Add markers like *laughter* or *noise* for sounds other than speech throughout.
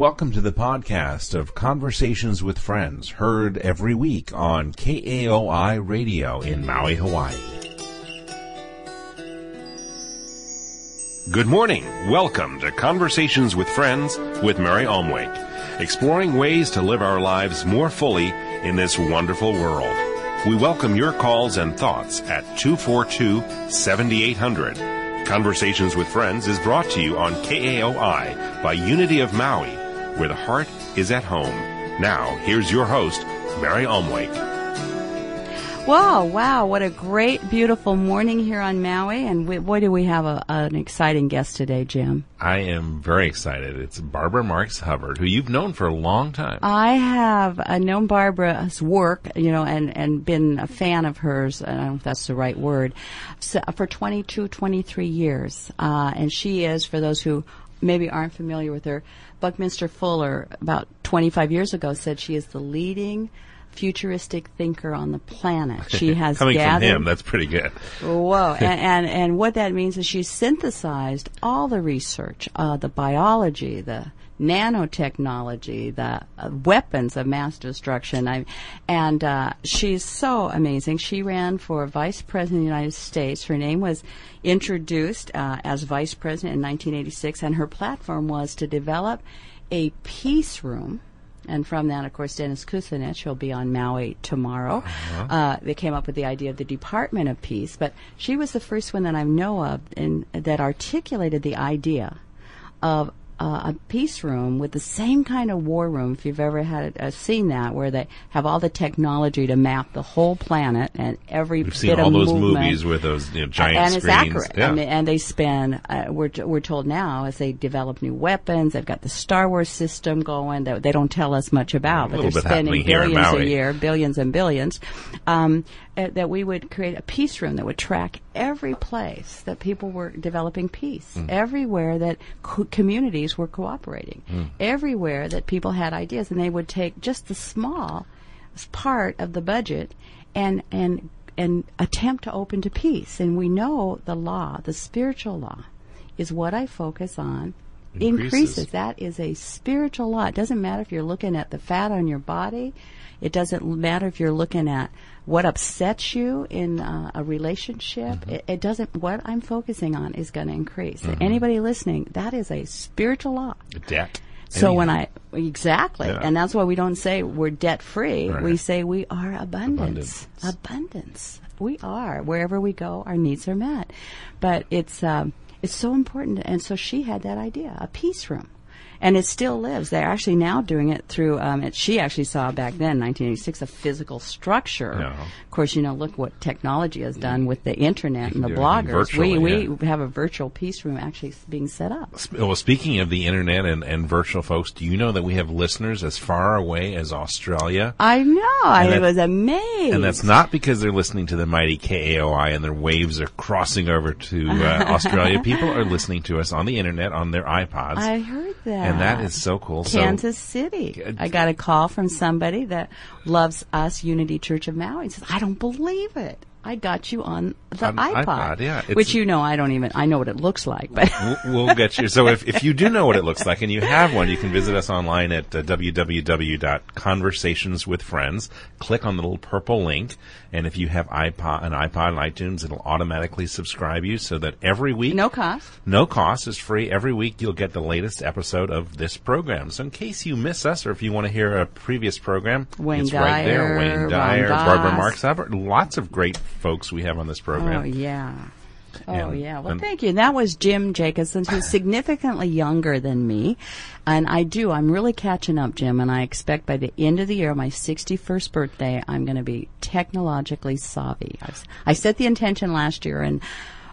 Welcome to the podcast of Conversations with Friends, heard every week on KAOI Radio in Maui, Hawaii. Good morning. Welcome to Conversations with Friends with Mary Omwake, exploring ways to live our lives more fully in this wonderful world. We welcome your calls and thoughts at 242-7800. Conversations with Friends is brought to you on KAOI by Unity of Maui where the heart is at home. Now, here's your host, Mary Omwake. Wow, wow, what a great, beautiful morning here on Maui. And we, boy, do we have a, an exciting guest today, Jim. I am very excited. It's Barbara Marx Hubbard, who you've known for a long time. I have uh, known Barbara's work, you know, and, and been a fan of hers, I don't know if that's the right word, so, for 22, 23 years. Uh, and she is, for those who maybe aren't familiar with her, Buckminster Fuller, about 25 years ago, said she is the leading futuristic thinker on the planet. She *laughs* has coming gathered, from him. That's pretty good. Whoa! and, *laughs* and, and what that means is she's synthesized all the research, uh, the biology, the nanotechnology, the uh, weapons of mass destruction. I, and uh, she's so amazing. She ran for vice president of the United States. Her name was introduced uh, as vice president in 1986, and her platform was to develop a peace room. And from that, of course, Dennis Kucinich will be on Maui tomorrow. Uh-huh. Uh, they came up with the idea of the Department of Peace, but she was the first one that I know of in, that articulated the idea of uh, a peace room with the same kind of war room, if you've ever had uh, seen that, where they have all the technology to map the whole planet and every We've bit seen all those movement. movies with those you know, giant and screens. it's accurate. Yeah. And, they, and they spend. Uh, we're we're told now as they develop new weapons, they've got the Star Wars system going that they don't tell us much about, A but they're spending happening here in billions a year, billions and billions. Um, uh, that we would create a peace room that would track every place that people were developing peace, Mm. everywhere that co- communities were cooperating, Mm. everywhere that people had ideas, and they would take just the small part of the budget and and and attempt to open to peace. And we know the law, the spiritual law, is what I focus on. Increases. Increases. That is a spiritual law. It doesn't matter if you're looking at the fat on your body. It doesn't matter if you're looking at what upsets you in uh, a relationship. Mm-hmm. It, it doesn't. What I'm focusing on is going to increase. Anybody listening, that is a spiritual law. Debt. So Anyhow. when I exactly, Yeah. and that's why we don't say we're debt free. Right. We say we are abundance. Abundance. Abundance. We are wherever we go, our needs are met. But it's um, it's so important, and so she had that idea, a peace room. And it still lives. They're actually now doing it through. Um, it, she actually saw back then, 1986, a physical structure. Yeah. Of course, you know, look what technology has done with the internet and the can do everything bloggers. We we have a virtual peace room actually being set up. Well, speaking of the internet and, and virtual folks, do you know that we have listeners as far away as Australia? I know. I that- was amazed. And that's not because they're listening to the mighty KAOI and their waves are crossing over to uh, *laughs* Australia. People are listening to us on the internet on their iPods. I heard that. And that is so cool. Kansas City. I got a call from somebody that loves us, Unity Church of Maui. He says, I don't believe it. I got you on the On iPod. iPod, yeah. Which you know, I don't even, I know what it looks like, but. We'll, we'll get you. So if, if you do know what it looks like and you have one, you can visit us online at uh, www.conversationswithfriends. Click on the little purple link, and if you have iPod, an iPod and iTunes, it'll automatically subscribe you so that every week no cost. No cost is free. Every week you'll get the latest episode of this program. So in case you miss us or if you want to hear a previous program, Wayne it's right there. Wayne Dyer. Barbara Marx lots of great folks we have on this program. Oh, yeah. Oh And- yeah. Well, and- thank you. And that was Jim Jacobson, who's *laughs* significantly younger than me, and I do. I'm really catching up, Jim, and I expect by the end of the year, my 61st birthday, I'm going to be technologically savvy. I, s- I set the intention last year, and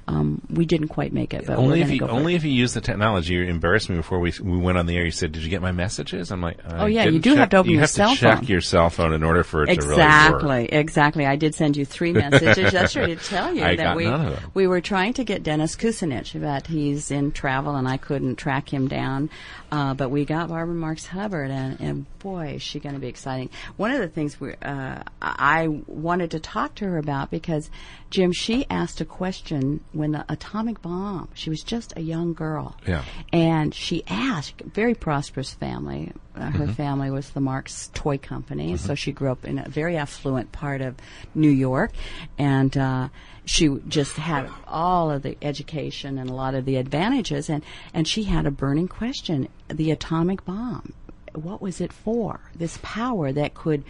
um, we didn't quite make it, but only if you only if you use the technology. You embarrassed me before we we went on the air. You said, "Did you get my messages?" I'm like, I Oh, yeah, you do have to open you your have cell to check phone. your cell phone in order for it to really work. Exactly, exactly. I did send you three *laughs* messages yesterday to tell you I that we none of them. we were trying to get Dennis Kucinich, but he's in travel and I couldn't track him down. Uh, but we got Barbara Marx Hubbard, and, and boy, is she going to be exciting. One of the things we, uh, I wanted to talk to her about because Jim, she asked a question when the atomic bomb. She was just a young girl. Yeah. And she asked, very prosperous family. Uh, Mm-hmm. her family was the Marx Toy Company, so she grew up in a very affluent part of New York, and uh, she just had all of the education and a lot of the advantages, and and she had a burning question: the atomic bomb. What was it for? This power that could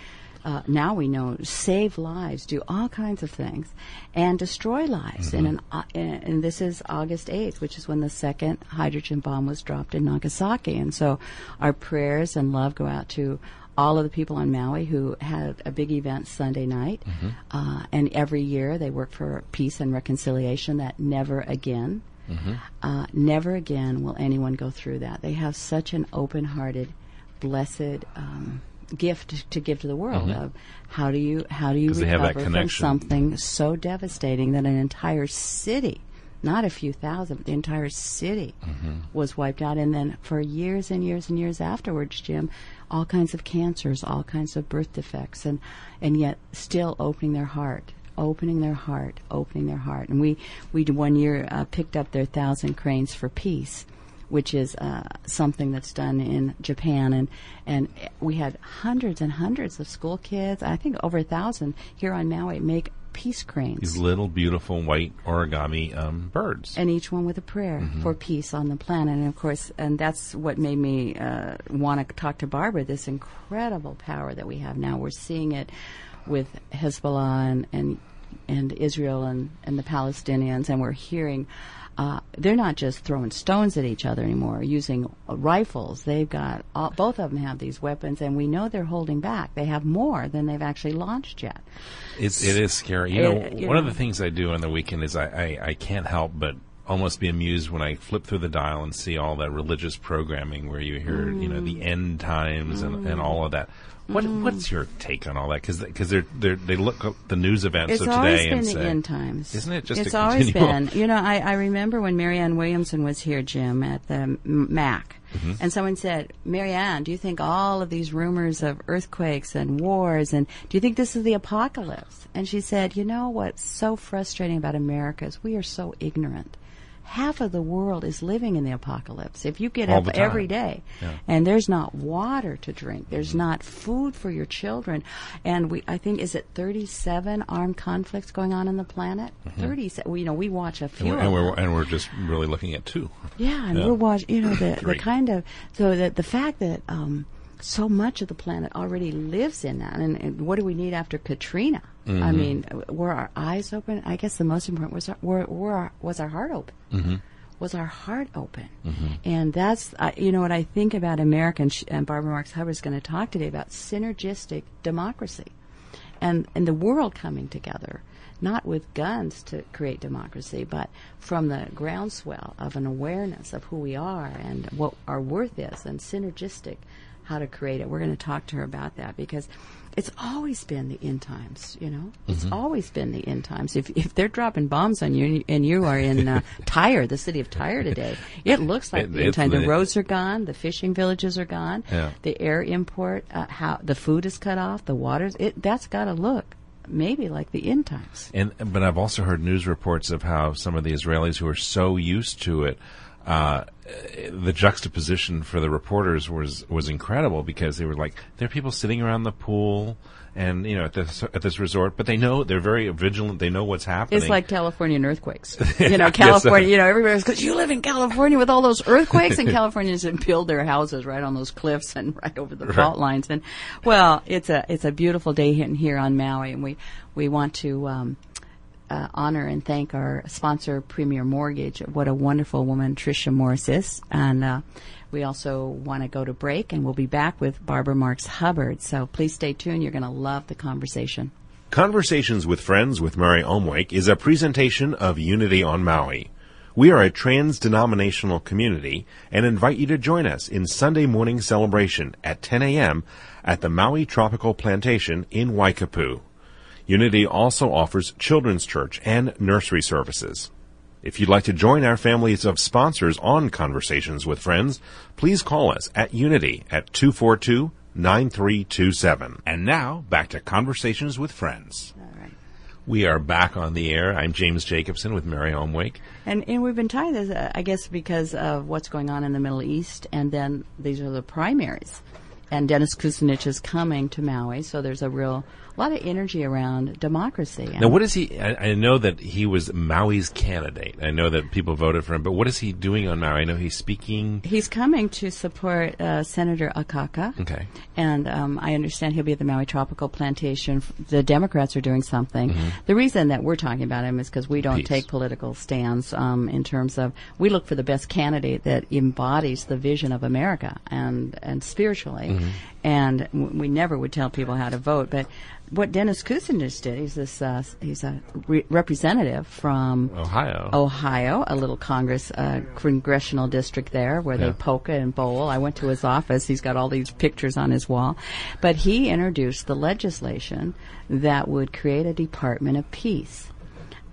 uh, now we know save lives, do all kinds of things, and destroy lives. And, an, uh, and, this is August 8th, which is when the second hydrogen bomb was dropped in Nagasaki. And so our prayers and love go out to all of the people on Maui who had a big event Sunday night. Uh, and every year they work for peace and reconciliation that never again. Uh, never again will anyone go through that. They have such an open hearted, blessed um, gift to give to the world of how do you how do you 'Cause they have that recover from something so devastating that an entire city not a few thousand, but the entire city was wiped out. And then for years and years and years afterwards, Jim, all kinds of cancers, all kinds of birth defects, and, and yet still opening their heart, opening their heart, opening their heart. And we, we one year uh, picked up their Thousand Cranes for Peace which is uh, something that's done in Japan, and and we had hundreds and hundreds of school kids. I think over a thousand here on Maui make peace cranes, These little beautiful white origami um, birds. and each one with a prayer for peace on the planet. And of course, and that's what made me uh, want to talk to Barbara. This incredible power that we have now. We're seeing it with Hezbollah and and, and Israel and, and the Palestinians, and we're hearing. Uh, they're not just throwing stones at each other anymore, using uh, rifles. They've got all, both of them have these weapons, and we know they're holding back. They have more than they've actually launched yet. It's, it is scary. You know, you one of the things I do on the weekend is I, I, I can't help but almost be amused when I flip through the dial and see all that religious programming where you hear, you know, Mm. the end times and, and all of that. What what's your take on all that? Because because they're, they're they look up the news events of today. It's of always today been and the say, end times. Isn't it just It's always continual- been. You know, I, I remember when Marianne Williamson was here, Jim, at the MAC, Mm-hmm. and someone said, "Marianne, do you think all of these rumors of earthquakes and wars, and do you think this is the apocalypse?" And she said, "You know what's so frustrating about America is we are so ignorant." Half of the world is living in the apocalypse. If you get All up every day Yeah. and there's not water to drink, there's not food for your children, and we, I think, is it 37 armed conflicts going on in the planet? 37. Well, you know, we watch a few. Mm-hmm. And we're, of and we're and we're just really looking at two. Yeah, and Yeah. we're watching. You know, the the kind of so that the fact that um, so much of the planet already lives in that, and, and what do we need after Katrina? I Mm-hmm. mean, were our eyes open? I guess the most important was our, were, were our, was our heart open. Mm-hmm. Was our heart open? And that's uh, you know what I think about America, and, sh- and Barbara Marx Hubbard is going to talk today about synergistic democracy, and and the world coming together not with guns to create democracy, but from the groundswell of an awareness of who we are and what our worth is, and synergistic how to create it. We're going to talk to her about that because it's always been the end times. You know, it's always been the end times. If if they're dropping bombs on you and you, are in uh, *laughs* Tyre, the city of Tyre today, it looks like It- the end it's time. The the- roads are gone, the fishing villages are gone, Yeah. the air import, uh, how the food is cut off, the water's it. That's got to look maybe like the end times. And but I've also heard news reports of how some of the Israelis who are so used to it, uh, the juxtaposition for the reporters was was incredible because they were like there are people sitting around the pool and you know at this at this resort, but they know they're very vigilant. They know what's happening. It's like Californian earthquakes. *laughs* You know, I guess so. California, you know, everybody goes, you live in California with all those earthquakes, and *laughs* Californians that build their houses right on those cliffs and *laughs* right over the fault lines. And, well, it's a, it's a beautiful day here, here on Maui, and we, we want to, um, uh, honor and thank our sponsor, Premier Mortgage. What a wonderful woman Tricia Morris is. And uh, we also want to go to break, and we'll be back with Barbara Marx Hubbard. So please stay tuned. You're going to love the conversation. Conversations with Friends with Mary Omwake is a presentation of Unity on Maui. We are a trans-denominational community and invite you to join us in Sunday morning celebration at 10 a.m. at the Maui Tropical Plantation in Waikapu. Unity also offers children's church and nursery services. If you'd like to join our families of sponsors on Conversations with Friends, please call us at Unity at 242 9327. and now back to conversations with friends. All right. We are back on the air. I'm James Jacobson with Mary Omwake. And, and we've been tied, as, uh, I guess, because of what's going on in the Middle East, and then these are the primaries. And Dennis Kucinich is coming to Maui, so there's a real a lot of energy around democracy. Now, what is he? I, I, know that he was Maui's candidate. I know that people voted for him, but what is he doing on Maui? I know he's speaking. He's coming to support uh, Senator Akaka. Okay. And um, I understand he'll be at the Maui Tropical Plantation. The Democrats are doing something. Mm-hmm. The reason that we're talking about him is because we don't Peace. take political stands um, in terms of we look for the best candidate that embodies the vision of America and and spiritually. Mm-hmm. And w- we never would tell people how to vote, but what Dennis Kucinich did. He's this. Uh, he's a re- representative from Ohio. Ohio, a little Congress uh, congressional district there where yeah. they polka and bowl. I went to his office. He's got all these pictures on his wall, but he introduced the legislation that would create a Department of Peace,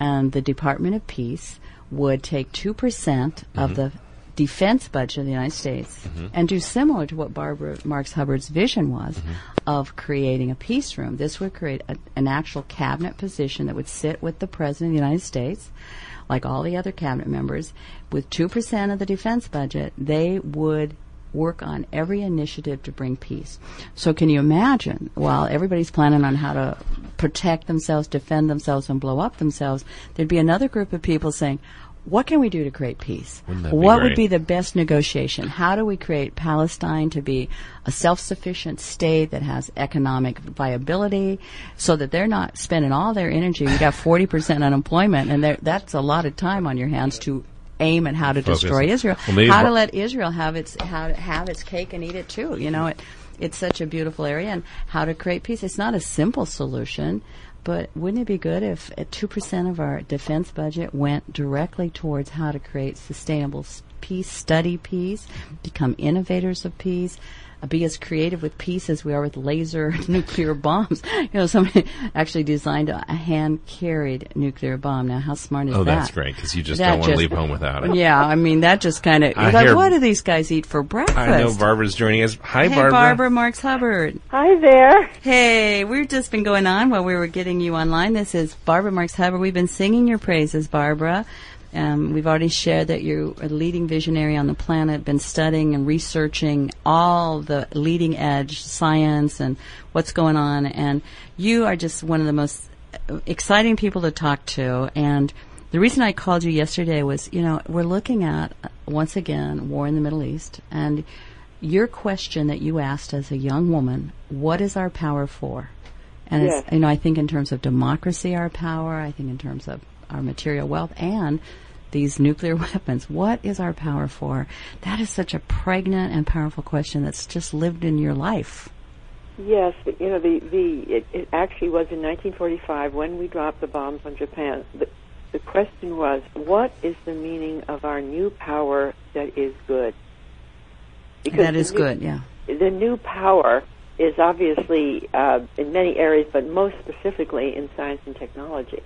and the Department of Peace would take two percent mm-hmm. of the defense budget of the United States mm-hmm. and do similar to what Barbara Marx Hubbard's vision was mm-hmm. of creating a peace room. This would create a, an actual cabinet position that would sit with the President of the United States, like all the other cabinet members. With 2% of the defense budget, they would work on every initiative to bring peace. So can you imagine, while everybody's planning on how to protect themselves, defend themselves, and blow up themselves, there'd be another group of people saying, what can we do to create peace? What would be the best negotiation? How do we create Palestine to be a self-sufficient state that has economic viability so that they're not spending all their energy? You got 40% unemployment and that's a lot of time on your hands to aim at how to Focus. destroy Israel. Well, how to let Israel have its how to have its cake and eat it too. You know, it it's such a beautiful area and how to create peace. It's not a simple solution. But wouldn't it be good if 2% of our defense budget went directly towards how to create sustainable peace, study peace, become innovators of peace, Uh, be as creative with peace as we are with laser *laughs* nuclear bombs. *laughs* You know, somebody actually designed a, a hand-carried nuclear bomb. Now, how smart is oh, that? Oh, that's great because you just that don't want to leave home without it. Yeah, I mean that just kind of like, what do these guys eat for breakfast? I know Barbara's joining us. Hi, hey, Barbara. Barbara Marx Hubbard. Hi there. Hey, we've just been going on while we were getting you online. This is Barbara Marx Hubbard. We've been singing your praises, Barbara. Um, we've already shared that you're a leading visionary on the planet, been studying and researching all the leading edge science and what's going on. And you are just one of the most exciting people to talk to. And the reason I called you yesterday was, you know, we're looking at, once again, war in the Middle East. And your question that you asked as a young woman, what is our power for? And yes. you know, I think in terms of democracy, our power, I think in terms of our material wealth and these nuclear *laughs* weapons. What is our power for? That is such a pregnant and powerful question that's just lived in your life. Yes, you know the the it, it actually was in 1945 when we dropped the bombs on Japan. The, the question was, what is the meaning of our new power that is good? Because that is new, good, yeah. The new power is obviously uh, in many areas, but most specifically in science and technology.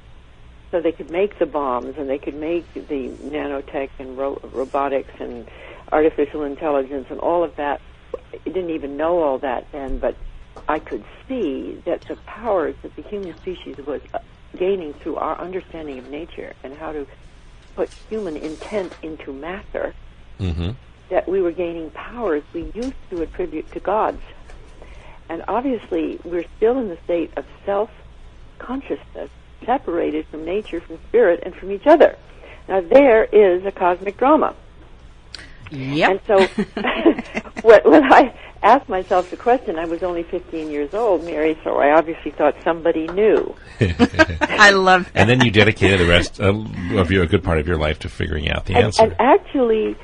So they could make the bombs and they could make the nanotech and ro- robotics and artificial intelligence and all of that. I didn't even know all that then, but I could see that the powers that the human species was uh, gaining through our understanding of nature and how to put human intent into matter, mm-hmm. that we were gaining powers we used to attribute to gods. And obviously, we're still in the state of self consciousness separated from nature, from spirit, and from each other. Now there is a cosmic drama. Yep. And so *laughs* when I asked myself the question, I was only 15 years old, Mary, so I obviously thought somebody knew. *laughs* I love that. And then you dedicated the rest of your, a good part of your life to figuring out the and, answer. And actually,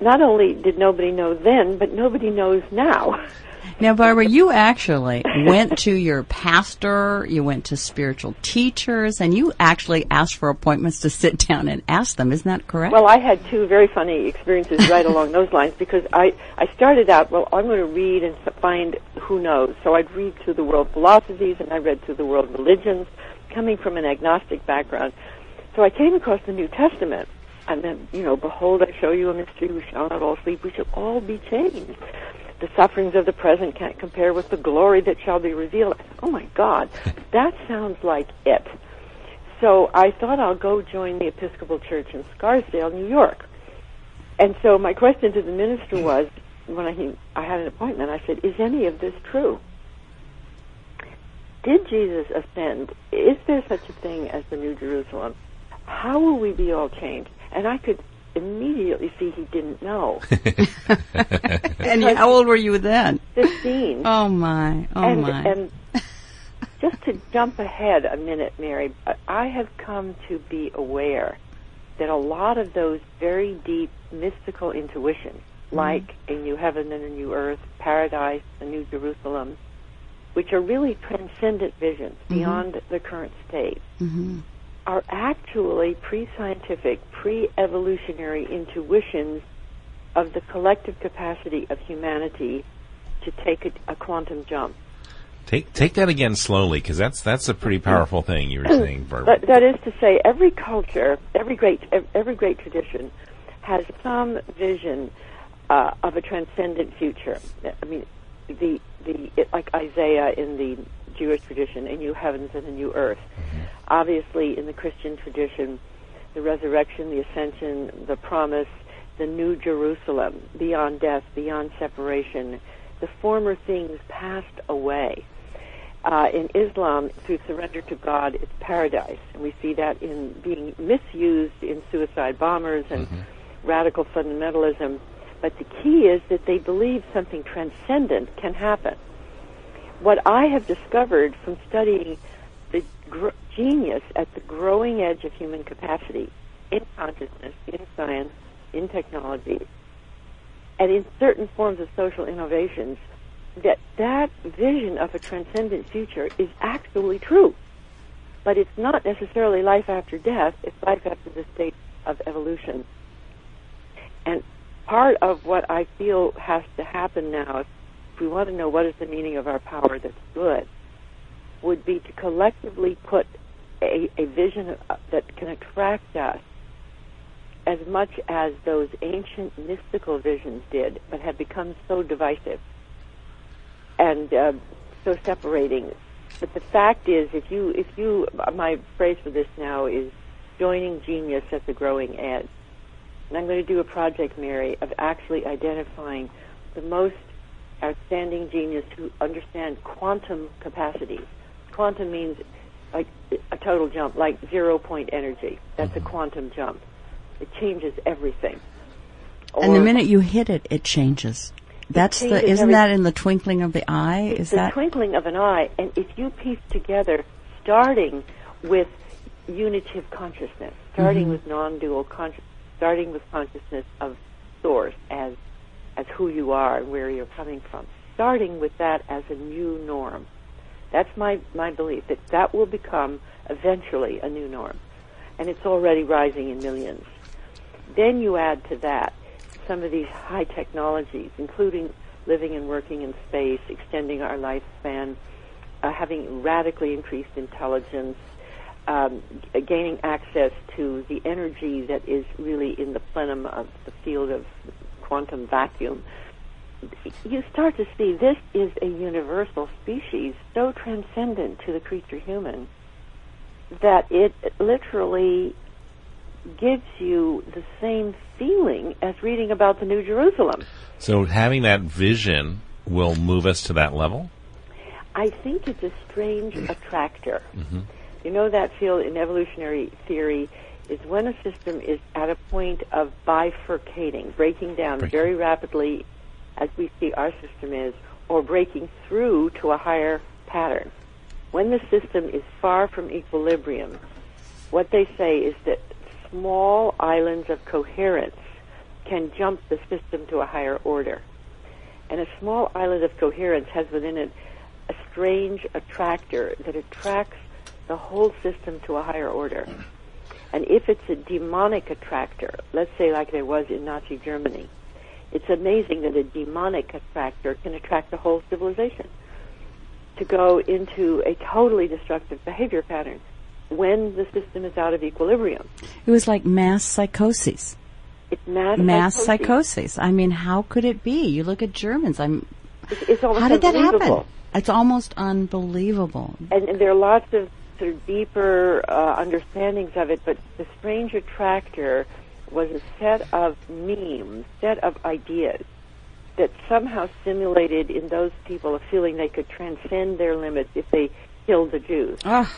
not only did nobody know then, but nobody knows now. *laughs* Now, Barbara, you actually went to your pastor, you went to spiritual teachers, and you actually asked for appointments to sit *laughs* down and ask them. Isn't that correct? Well, I had two very funny experiences right *laughs* along those lines because I, I started out, well, I'm going to read and find who knows. So I'd read through the world philosophies and I read through the world religions, coming from an agnostic background. So I came across the New Testament. And then, you know, behold, I show you a mystery. We shall not all sleep. We shall all be changed the sufferings of the present can't compare with the glory that shall be revealed. Oh my God, *laughs* that sounds like it. so I thought I'll go join the Episcopal Church in Scarsdale, New York. And so my question to the minister hmm. was, when I, I had an appointment, I said, is any of this true? Did Jesus ascend? Is there such a thing as the New Jerusalem? How will we be all changed? And I could immediately see he didn't know. *laughs* and how old were you then? 15. Oh my, oh and, my. And just to jump ahead a minute, Mary, I have come to be aware that a lot of those very deep mystical intuitions, mm-hmm. like a new heaven and a new earth, paradise, a new Jerusalem, which are really transcendent visions mm-hmm. beyond the current state, mm-hmm. Are actually pre-scientific, pre-evolutionary intuitions of the collective capacity of humanity to take a, a quantum jump. Take take that again slowly, because that's that's a pretty powerful thing you were saying, Barbara. But that is to say, every culture, every great every great tradition, has some vision uh, of a transcendent future. I mean, the the it, like Isaiah in the Jewish tradition, a new heavens and a new earth. Obviously, in the Christian tradition, the resurrection, the ascension, the promise, the new Jerusalem, beyond death, beyond separation. The former things passed away uh, in Islam, through surrender to God, it's paradise. And we see that in being misused in suicide bombers and mm-hmm. radical fundamentalism. But the key is that they believe something transcendent can happen. What I have discovered from studying the gr- genius at the growing edge of human capacity in consciousness, in science, in technology, and in certain forms of social innovations that that vision of a transcendent future is actually true. But it's not necessarily life after death, it's life after the state of evolution. And part of what I feel has to happen now, if we want to know what is the meaning of our power that's good, would be to collectively put a, a vision that can attract us as much as those ancient mystical visions did, but have become so divisive and uh, so separating. But the fact is, if you, if you, my phrase for this now is joining genius at the growing edge. And I'm going to do a project, Mary, of actually identifying the most outstanding genius who understand quantum capacities. Quantum means like a total jump, like zero point energy. That's mm-hmm. a quantum jump. It changes everything. and the minute you hit it, it changes. That's the isn't that in the twinkling of the eye? Is the that twinkling of an eye? And if you piece together, starting with unitive consciousness, starting mm-hmm. with non-dual consciousness, starting with consciousness of source as as who you are and where you're coming from, starting with that as a new norm. That's my my belief that that will become eventually a new norm, and it's already rising in millions. Then you add to that some of these high technologies, including living and working in space, extending our lifespan, uh, having radically increased intelligence, um, gaining access to the energy that is really in the plenum of the field of quantum vacuum, you start to see this is a universal species so transcendent to the creature human that it literally gives you the same feeling as reading about the New Jerusalem. So having that vision will move us to that level? I think it's a strange attractor. Mm-hmm. You know that field in evolutionary theory is when a system is at a point of bifurcating, breaking down breaking. very rapidly as we see our system is, or breaking through to a higher pattern. When the system is far from equilibrium, what they say is that small islands of coherence can jump the system to a higher order. And a small island of coherence has within it a strange attractor that attracts the whole system to a higher order. And if it's a demonic attractor, let's say like there was in Nazi Germany, it's amazing that a demonic attractor can attract a whole civilization to go into a totally destructive behavior pattern when the system is out of equilibrium. It was like mass psychosis. It's mass, mass. I mean, how could it be? You look at Germans. I'm. It's, it's almost how did that happen? It's almost unbelievable. And, and there are lots of sort of deeper uh, understandings of it, but the Strange Attractor was a set of memes, set of ideas that somehow stimulated in those people a feeling they could transcend their limits if they killed the Jews. Oh,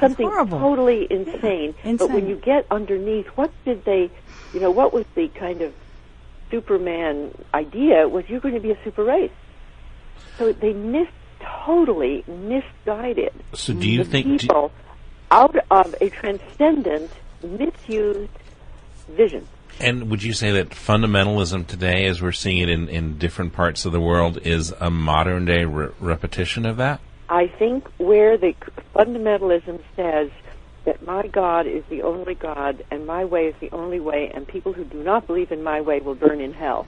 Something horrible. totally insane. But when you get underneath, what did they, you know, what was the kind of Superman idea? Was you're going to be a super race. So they missed, totally misguided So do you the think? do- people out of a transcendent, misused vision. and would you say that fundamentalism today, as we're seeing it in, in different parts of the world, is a modern day re- repetition of that? I think where the fundamentalism says that my God is the only God and my way is the only way, and people who do not believe in my way will burn in hell,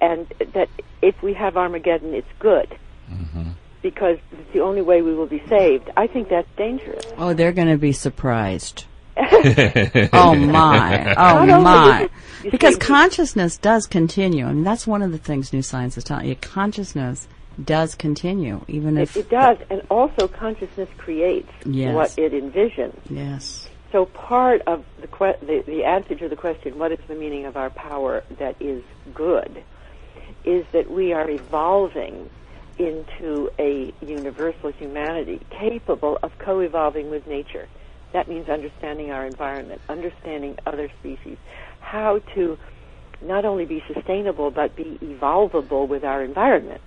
and that if we have Armageddon, it's good. Mm-hmm. Because it's the only way we will be saved. I think that's dangerous. oh, they're going to be surprised. *laughs* oh my! Oh my! is *laughs* it- you Because consciousness does continue. I mean, that's one of the things New Science is telling you. Consciousness does continue, even It, if it does, and also consciousness creates Yes. what it envisions. yes. So part of the, que- the the answer to the question, what is the meaning of our power that is good, is that we are evolving into a universal humanity capable of co-evolving with nature. That means understanding our environment, understanding other species, how to not only be sustainable but be evolvable with our environment.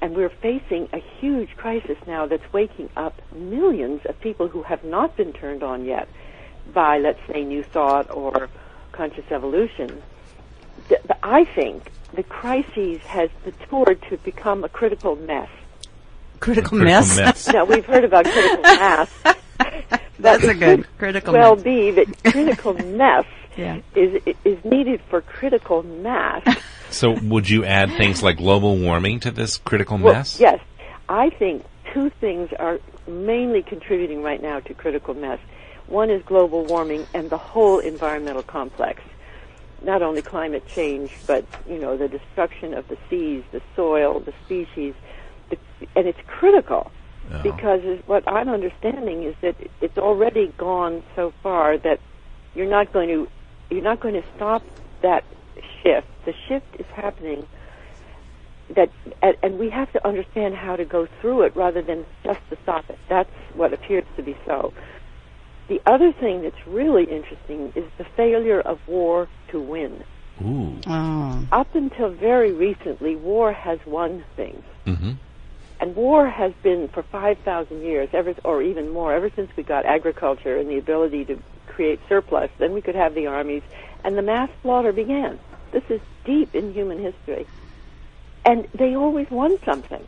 And we're facing a huge crisis now that's waking up millions of people who have not been turned on yet by, let's say, New Thought or conscious evolution. I think the crisis has matured to become a critical mess. Critical, Critical mess. mess. Now, we've heard about critical *laughs* mass. That's a good critical well mess. be that critical *laughs* mess Yeah. is is needed for critical mass. *laughs* So would you add things like global warming to this critical Well, mess? yes, I think two things are mainly contributing right now to critical mess. One is global warming and the whole environmental complex. Not only climate change, but you know the destruction of the seas, the soil, the species, the, and it's critical Oh. because what I'm understanding is that it's already gone so far that you're not going to you're not going to stop that shift. The shift is happening that and, and we have to understand how to go through it rather than just to stop it. That's what appears to be so. The other thing that's really interesting is the failure of war to win. Ooh. Oh. Up until very recently, war has won things. hmm And war has been for 5,000 years, ever, or even more, ever since we got agriculture and the ability to create surplus, then we could have the armies, and the mass slaughter began. This is deep in human history. And they always won something.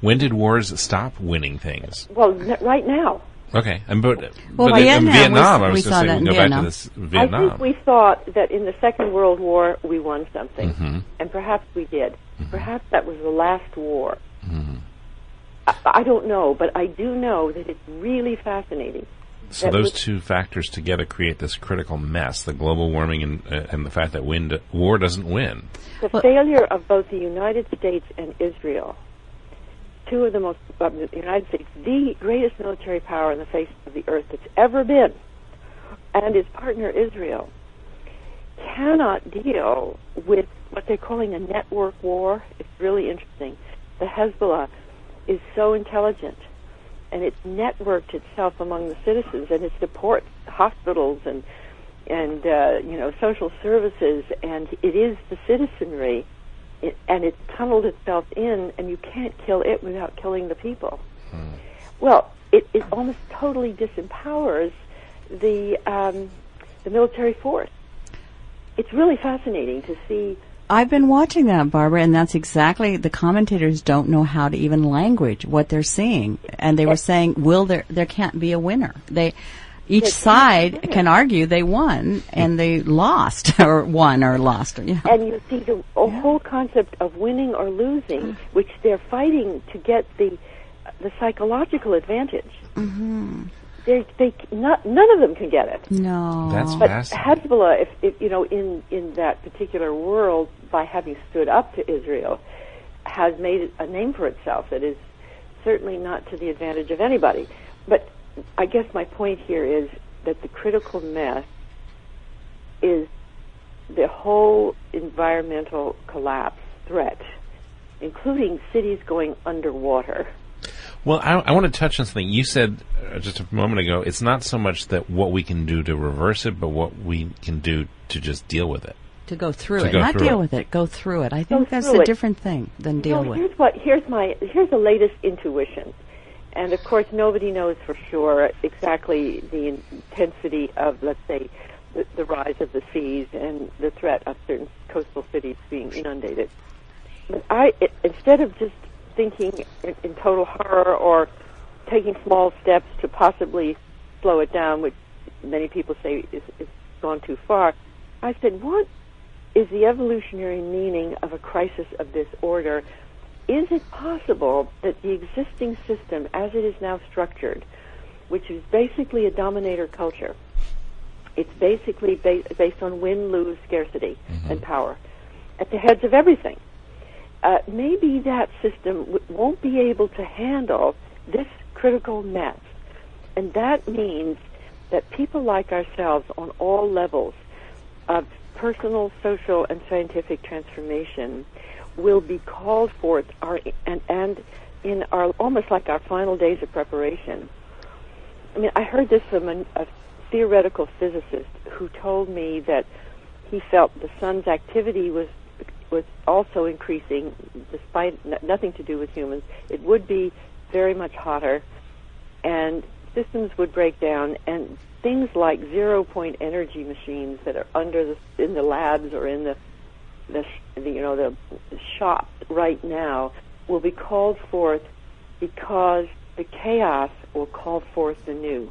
When did wars stop winning things? Well, n- right now. Okay, and but, Well, but in- in Vietnam Vietnam, was- I was saw going to say in we go Vietnam. back to this Vietnam. I think we thought that in the Second World War we won something, Mhm. and perhaps we did. Mm-hmm. Perhaps that was the last war. I, I don't know, but I do know that it's really fascinating. So those two factors together create this critical mess: the global warming and uh, and the fact that win war doesn't win. The Well- failure of both the United States and Israel, two of the most, uh, the United States, the greatest military power on the face of the earth that's ever been, and its partner Israel, cannot deal with what they're calling a network war. It's really interesting. The Hezbollah is so intelligent, and it's networked itself among the citizens, and it supports hospitals and and uh, you know social services, and it is the citizenry, it, and it's tunneled itself in, and you can't kill it without killing the people. Well, it, it almost totally disempowers the um, the military force. It's really fascinating to see. I've been watching that, Barbara, and that's exactly the commentators don't know how to even language what they're seeing, and they were saying, "Will there? There can't be a winner." They, each There can't be a side can argue they won and they lost, *laughs* or won or lost. Yeah. And you see the a whole concept of winning or losing, which they're fighting to get the the psychological advantage. Mm-hmm. They, they, not, none of them can get it. No. That's But fascinating. Hezbollah, if, if you know, in in that particular world, by having stood up to Israel, has made a name for itself that is certainly not to the advantage of anybody. but I guess my point here is that the critical mass is the whole environmental collapse threat, including cities going underwater. Well, I, I want to touch on something you said uh, just a moment ago. It's not so much that what we can do to reverse it, but what we can do to just deal with it. To go through To it, go not through deal it. with it. Go through it. I Go think that's a it. different thing than deal no, with. here's what here's my here's the latest intuition, and of course nobody knows for sure exactly the intensity of let's say the, the rise of the seas and the threat of certain coastal cities being inundated. But I i instead of just thinking in, in total horror or taking small steps to possibly slow it down, which many people say is, is gone too far, I said, what is the evolutionary meaning of a crisis of this order? Is it possible that the existing system, as it is now structured, which is basically a dominator culture, it's basically ba- based on win lose scarcity and power at the heads of everything. Uh, maybe that system w- won't be able to handle this critical mass. And that means that people like ourselves on all levels of personal, social, and scientific transformation will be called forth our, and, and in our almost like our final days of preparation. I mean, I heard this from a, theoretical physicist who told me that he felt the sun's activity was was also increasing, despite n- nothing to do with humans. It would be very much hotter, and systems would break down, and things like zero point energy machines that are under the in the labs or in the the, the you know the shop right now will be called forth because the chaos will call forth the new.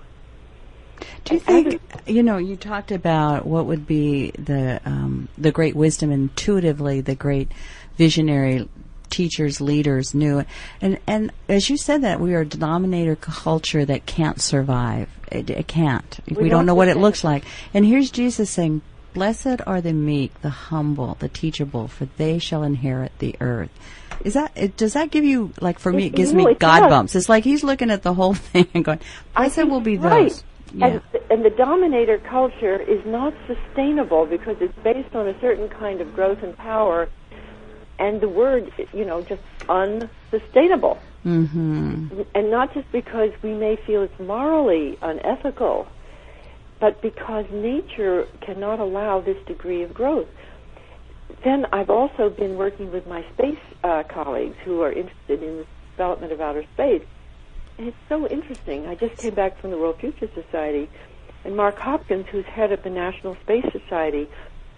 Do you And think you know? You talked about what would be the um, the great wisdom intuitively, the great visionary teachers, leaders knew, and and as you said that we are a denominator culture that can't survive. It, it can't. We, don't don't know what it looks like. And here's Jesus saying, "Blessed are the meek, the humble, the teachable, for they shall inherit the earth." Is that? It, does that give you like for me? It gives me God does. bumps. It's like he's looking at the whole *laughs* thing and going, I "Blessed think will be right. those." Yeah. And, and the dominator culture is not sustainable because it's based on a certain kind of growth and power, and the word, you know, just unsustainable. Mm-hmm. And not just because we may feel it's morally unethical, but because nature cannot allow this degree of growth. Then I've also been working with my space uh, colleagues who are interested in the development of outer space. And it's so interesting. I just came back from the World Future Society, and Mark Hopkins, who's head of the National Space Society,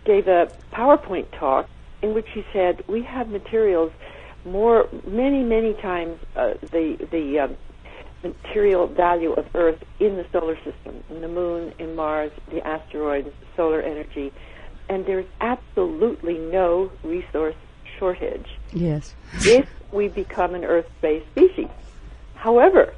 gave a PowerPoint talk in which he said, "We have materials more, many, many times uh, the the um, material value of Earth in the solar system, in the Moon, in Mars, the asteroids, solar energy, and there's absolutely no resource shortage." Yes. if we become an Earth-based species. However,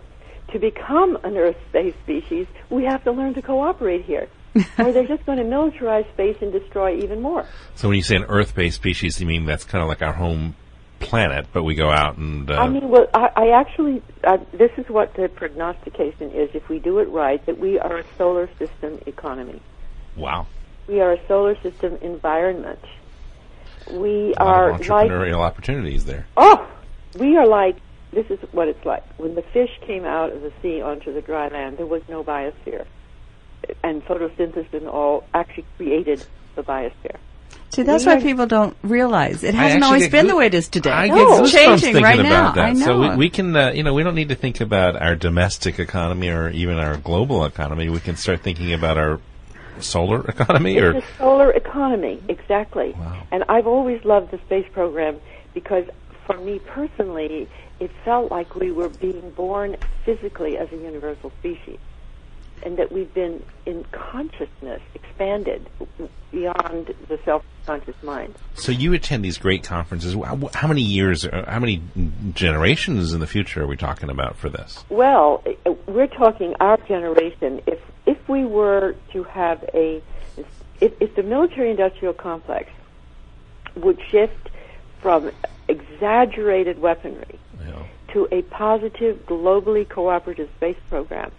to become an Earth-based species, we have to learn to cooperate here, *laughs* or they're just going to militarize space and destroy even more. So when you say an Earth-based species, you mean that's kind of like our home planet, but we go out and uh, I mean, well, I, I actually, uh, this is what the prognostication is, if we do it right, that we are a solar system economy. wow, We are a solar system environment. We are of like entrepreneurial opportunities there. Oh, we are like this is what it's like when the fish came out of the sea onto the dry land. There was no biosphere, and photosynthesis and all actually created the biosphere. See, that's We why are- people don't realize it hasn't always get been goo- the way it is today. I No. get it's changing thinking right about now. that. I know. So we, we can, uh, you know, we don't need to think about our domestic economy or even our global economy. We can start thinking about our solar *laughs* economy or It's a solar economy, exactly. Wow. And I've always loved the space program because, for me personally, it felt like we were being born physically as a universal species, and that we've been in consciousness expanded beyond the self-conscious mind. So you attend these great conferences. How many years, uh, how many generations in the future are we talking about for this? Well, uh, we're talking our generation. If if we were to have a, if, if the military-industrial complex would shift from exaggerated weaponry know, to a positive, globally cooperative space program,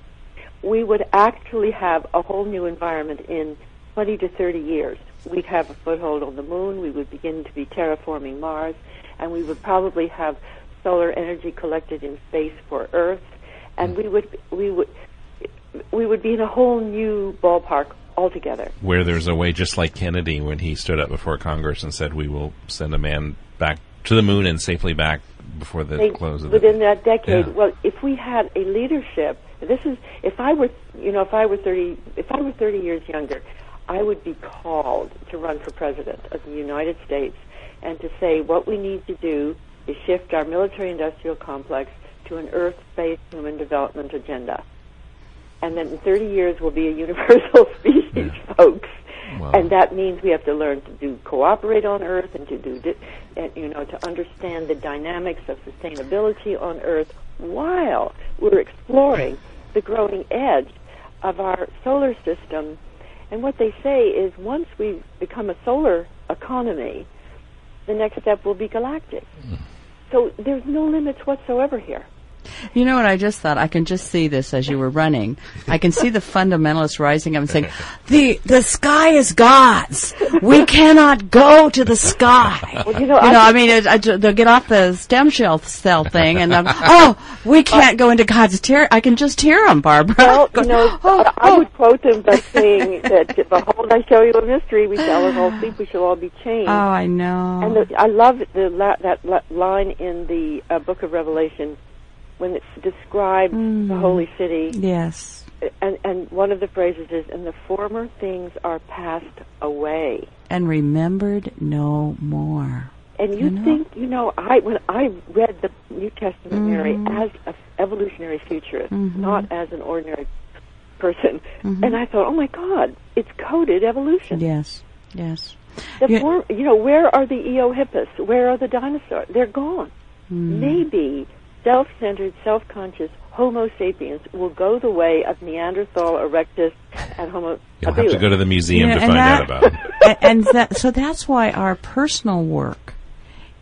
we would actually have a whole new environment in 20 to 30 years. We'd have a foothold on the moon, we would begin to be terraforming Mars, and we would probably have solar energy collected in space for Earth, and we would we would we would be in a whole new ballpark altogether. Where there's a way, just like Kennedy when he stood up before Congress and said, "We will send a man back to the moon and safely back before the They- close of within the." that decade. Yeah. Well, if we had a leadership, this is if I were, you know, if I were thirty, if I were thirty years younger, I would be called to run for president of the United States and to say what we need to do is shift our military-industrial complex to an Earth-based human development agenda. And then in 30 years we'll be a universal *laughs* species, folks. Wow. And that means we have to learn to do cooperate on Earth and to do, di- and, you know, to understand the dynamics of sustainability on Earth while we're exploring the growing edge of our solar system. And what they say is once we become a solar economy, the next step will be galactic. Hmm. So there's no limits whatsoever here. You know what I just thought? I can just see this as you were running. I can see the fundamentalists rising up and saying, "The the sky is God's. We cannot go to the sky." Well, you know, You know, I- I mean, it, I, they'll get off the stem cell cell thing, and oh, we can't go into God's ter- I can just hear them, Barbara. Well, you know, *laughs* Oh, I oh. would quote them by saying that, "Behold, I show you a mystery. We shall all sleep. We shall all be changed." Oh, I know. And the, I love the la- that la- line in the uh, Book of Revelation when it describes Mm. the holy city, yes. and and one of the phrases is, "And the former things are passed away." And remembered no more. And you You know? think, you know, I when I read the New Testament, Mary, Mm-hmm. as an evolutionary futurist, not as an ordinary person, and I thought, oh my God, it's coded evolution. Mm-hmm. Yes. Yes. The Yeah. form, you know, where are the Eohippus? Where are the dinosaurs? They're gone. Mm. Maybe self-centered, self-conscious Homo sapiens will go the way of Neanderthal, Erectus, and Homo You'll have to go to the museum Yeah, to find that- out about it. *laughs* A- and that, so that's why our personal work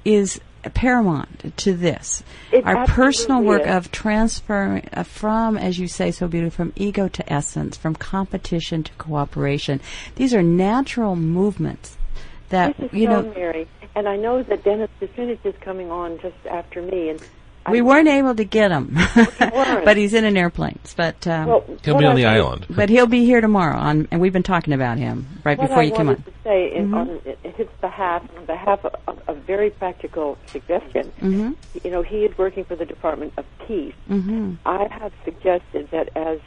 is paramount to this. It our personal work is. of transferring uh, from, as you say so beautifully, from ego to essence, from competition to cooperation. These are natural movements that This is you so know. Mary, and I know that Dennis Kucinich is coming on just after me, and We I, weren't able to get him, *laughs* but he's in an airplane. But um, Well, He'll be on I the wanted- island. but he'll be here tomorrow, on, and we've been talking about him right What before I you came wanted on. to say in, on in his behalf, on behalf of, of a very practical suggestion, Mm-hmm. you know, he is working for the Department of Peace. Mm-hmm. I have suggested that as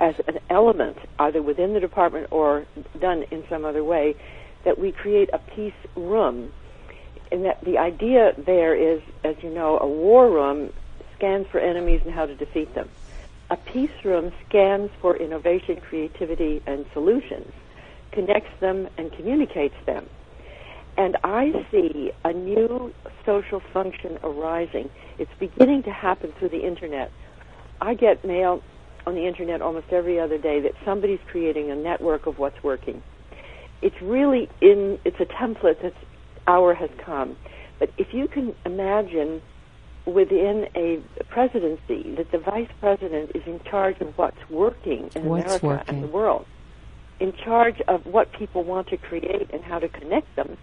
as an element, either within the department or done in some other way, that we create a peace room. And that the idea there is, as you know, a war room scans for enemies and how to defeat them. A peace room scans for innovation, creativity, and solutions, connects them, and communicates them. And I see a new social function arising. It's beginning to happen through the internet. I get mail on the internet almost every other day that somebody's creating a network of what's working. It's really in, it's a template that's hour has come. But if you can imagine within a presidency that the vice president is in charge of what's working in What's America working. and the world, in charge of what people want to create and how to connect them,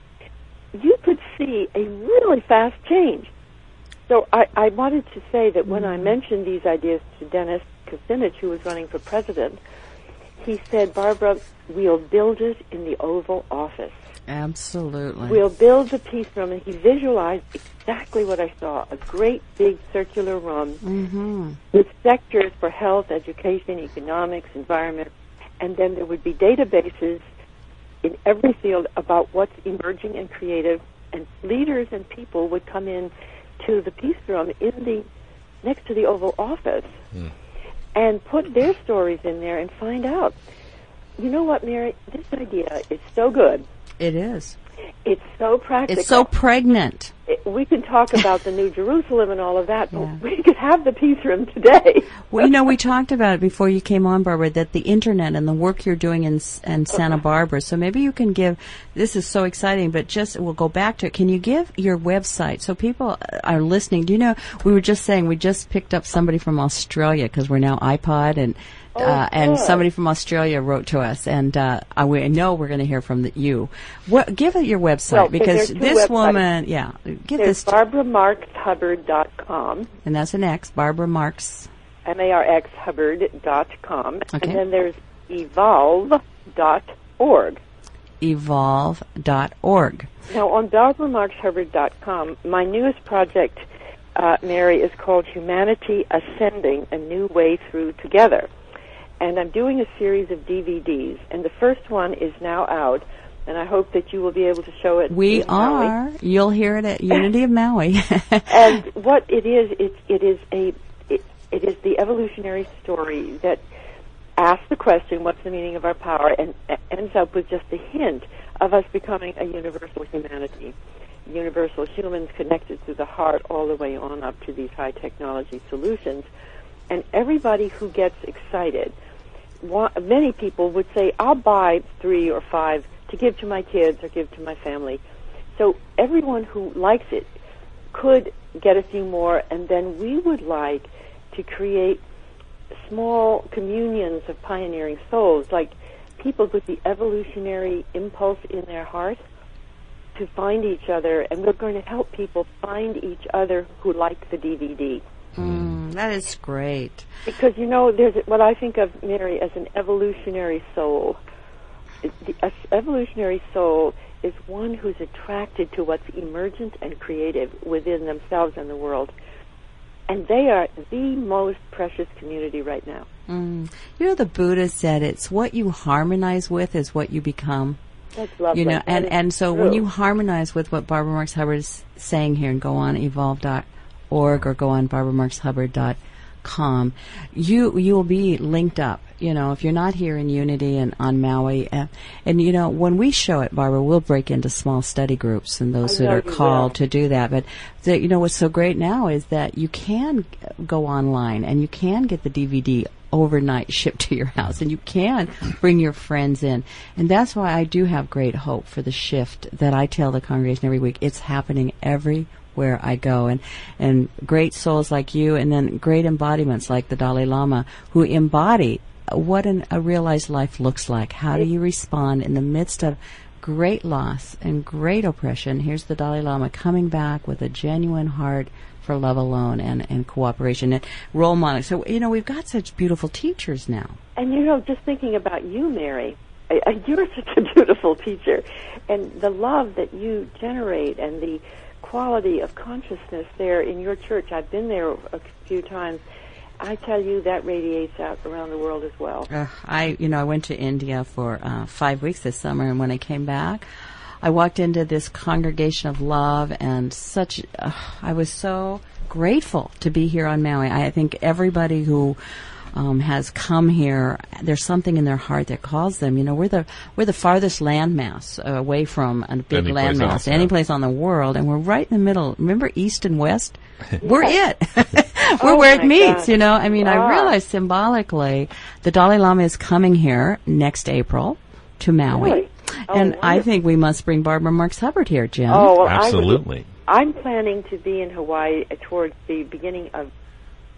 you could see a really fast change. So I, I wanted to say that when I mm-hmm. mentioned these ideas to Dennis Kucinich, who was running for president, he said, Barbara, we'll build it in the Oval Office. Absolutely. We'll build the peace room, and he visualized exactly what I saw: a great big circular room mm-hmm. with sectors for health, education, economics, environment, and then there would be databases in every field about what's emerging and creative, and leaders and people would come in to the peace room in the next to the Oval Office and put their stories in there and find out. You know what, Mary? This idea is so good. It is. It's so practical. It's so pregnant. it- we can talk about the New *laughs* Jerusalem and all of that, but Yeah. we could have the peace room today. *laughs* Well, you know, we talked about it before you came on, Barbara, that the internet and the work you're doing in, in Santa Barbara. So maybe you can give, this is so exciting, but just, we'll go back to it. Can you give your website so people are listening? Do you know, we were just saying we just picked up somebody from Australia because we're now iPod and, uh, and good. somebody from Australia wrote to us, and uh, I we know we're going to hear from the, you. What? Give it your website Well, because this websites. woman, yeah, give There's this, barbaramarxhubbard.com, and that's an X, Barbara Marx. M-A-R-X Hubbard.com, Okay. and then there's evolve.org. evolve.org. Now, on barbaramarxhubbard.com, my newest project, uh, Mary, is called Humanity Ascending, A New Way Through Together. And I'm doing a series of DVDs, and the first one is now out, and I hope that you will be able to show it. We in Maui. are. You'll hear it at Unity of Maui. *laughs* And what it is, it, it is a, it, it is the evolutionary story that asks the question, what's the meaning of our power, and ends up with just a hint of us becoming a universal humanity. Universal humans connected through the heart all the way on up to these high technology solutions. And everybody who gets excited, wa- many people would say, I'll buy three or five to give to my kids or give to my family. So everyone who likes it could get a few more, and then we would like to create small communions of pioneering souls, like people with the evolutionary impulse in their heart to find each other, and we're going to help people find each other who like the DVD. Mm, that is great. Because you know, there's what I think of Mary as an evolutionary soul. The evolutionary soul is one who's attracted to what's emergent and creative within themselves and the world. And they are the most precious community right now. Mm. You know, the Buddha said it's what you harmonize with is what you become. That's lovely. You know, and, and so when you harmonize with what Barbara Marx Hubbard is saying here and go on evolve.org or go on barbaramarxhubbard.com, you, you'll be linked up. You know, if you're not here in Unity and on Maui, uh, and you know, when we show it, Barbara, we'll break into small study groups and those I that are called will. to do that. But the, you know what's so great now is that you can go online and you can get the DVD overnight *laughs* shipped to your house and you can bring your friends in. And that's why I do have great hope for the shift that I tell the congregation every week. It's happening everywhere I go and and great souls like you and then great embodiments like the Dalai Lama who embody what an, a realized life looks like. How do you respond in the midst of great loss and great oppression? Here's the Dalai Lama coming back with a genuine heart for love alone and, and cooperation and role models. So, you know, we've got such beautiful teachers now. And you know, just thinking about you, Mary, I- I- *laughs* you're such a beautiful teacher, and the love that you generate, and the quality of consciousness there in your church. I've been there a few times. I tell you, that radiates out around the world as well. Uh, I, you know, I went to India for uh, five weeks this summer, and when I came back, I walked into this congregation of love, and such. Uh, I was so grateful to be here on Maui. I think everybody who um, has come here, there's something in their heart that calls them. You know, we're the we're the farthest landmass uh, away from a big landmass, else, any place on the world, and we're right in the middle. Remember East and West? *laughs* we're it. *laughs* we're Oh where it meets. God. You know, I mean, I Ah. realize symbolically, the Dalai Lama is coming here next April to Maui. Really? Oh, and I think we must bring Barbara Marx Hubbard here, Jim. Oh, well, Absolutely. I would, I'm planning to be in Hawaii towards the beginning of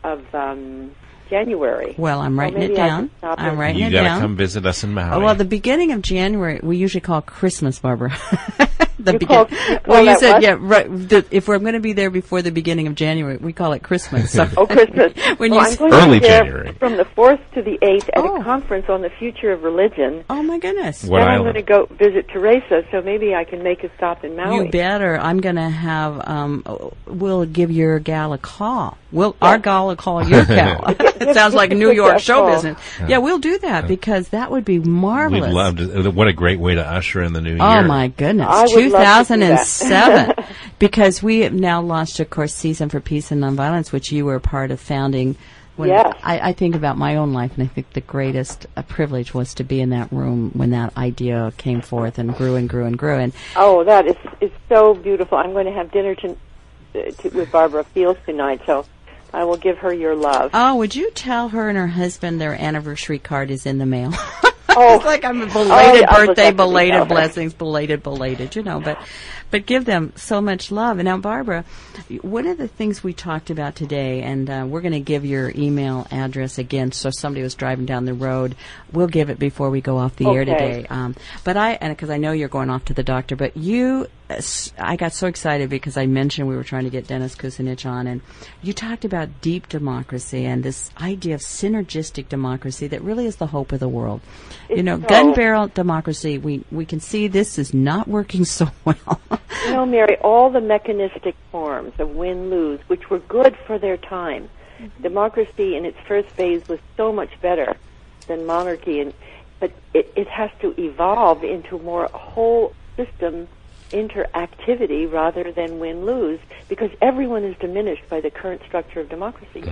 of um, January. Well, I'm Well, writing it down. I'm in. writing You it got to come visit us in Maui. Oh, well, the beginning of January we usually call Christmas, Barbara. *laughs* *laughs* the You begin- call- you call well, you said what? yeah. Right. The, if we're going to be there before the beginning of January, we call it Christmas. So *laughs* Oh, Christmas. *laughs* when well, you I'm going Early to be there January. from the 4th to the 8th at Oh. a conference on the future of religion. oh my goodness. What then I'm going to go visit Teresa, so maybe I can make a stop in Maui. You better. I'm going to have. Um, we'll give your gal a call. We'll our gal will call your gal. it sounds like New York show call. business. Yeah, we'll do that because that would be marvelous. We'd love to. What a great way to usher in the new year. Oh my goodness! I would love to do that. 2007, *laughs* because we have now launched, of course, Season for Peace and Nonviolence, which you were part of founding. when Yes. I, I think about my own life, and I think the greatest uh, privilege was to be in that room when that idea came forth and grew and grew and grew. And Oh, that is is so beautiful. I'm going to have dinner to, uh, to, with Barbara Fields tonight, so I will give her your love. oh, would you tell her and her husband their anniversary card is in the mail? *laughs* *laughs* Oh. it's like I'm a belated Oh, yeah, birthday, belated blessings, belated, belated, you know, but, but give them so much love. And now, Barbara, one of the things we talked about today, and uh, we're going to give your email address again, so if somebody was driving down the road, we'll give it before we go off the air today. Um, but I, and because I know you're going off to the doctor, but you, I got so excited because I mentioned we were trying to get Dennis Kucinich on, and you talked about deep democracy and this idea of synergistic democracy that really is the hope of the world. you know, so. gun barrel democracy, we, we can see this is not working *laughs* so well. You know, Mary, all the mechanistic forms of win lose, which were good for their time, mm-hmm. democracy in its first phase was so much better than monarchy, and but it, it has to evolve into more whole system interactivity rather than win lose, because everyone is diminished by the current structure of democracy,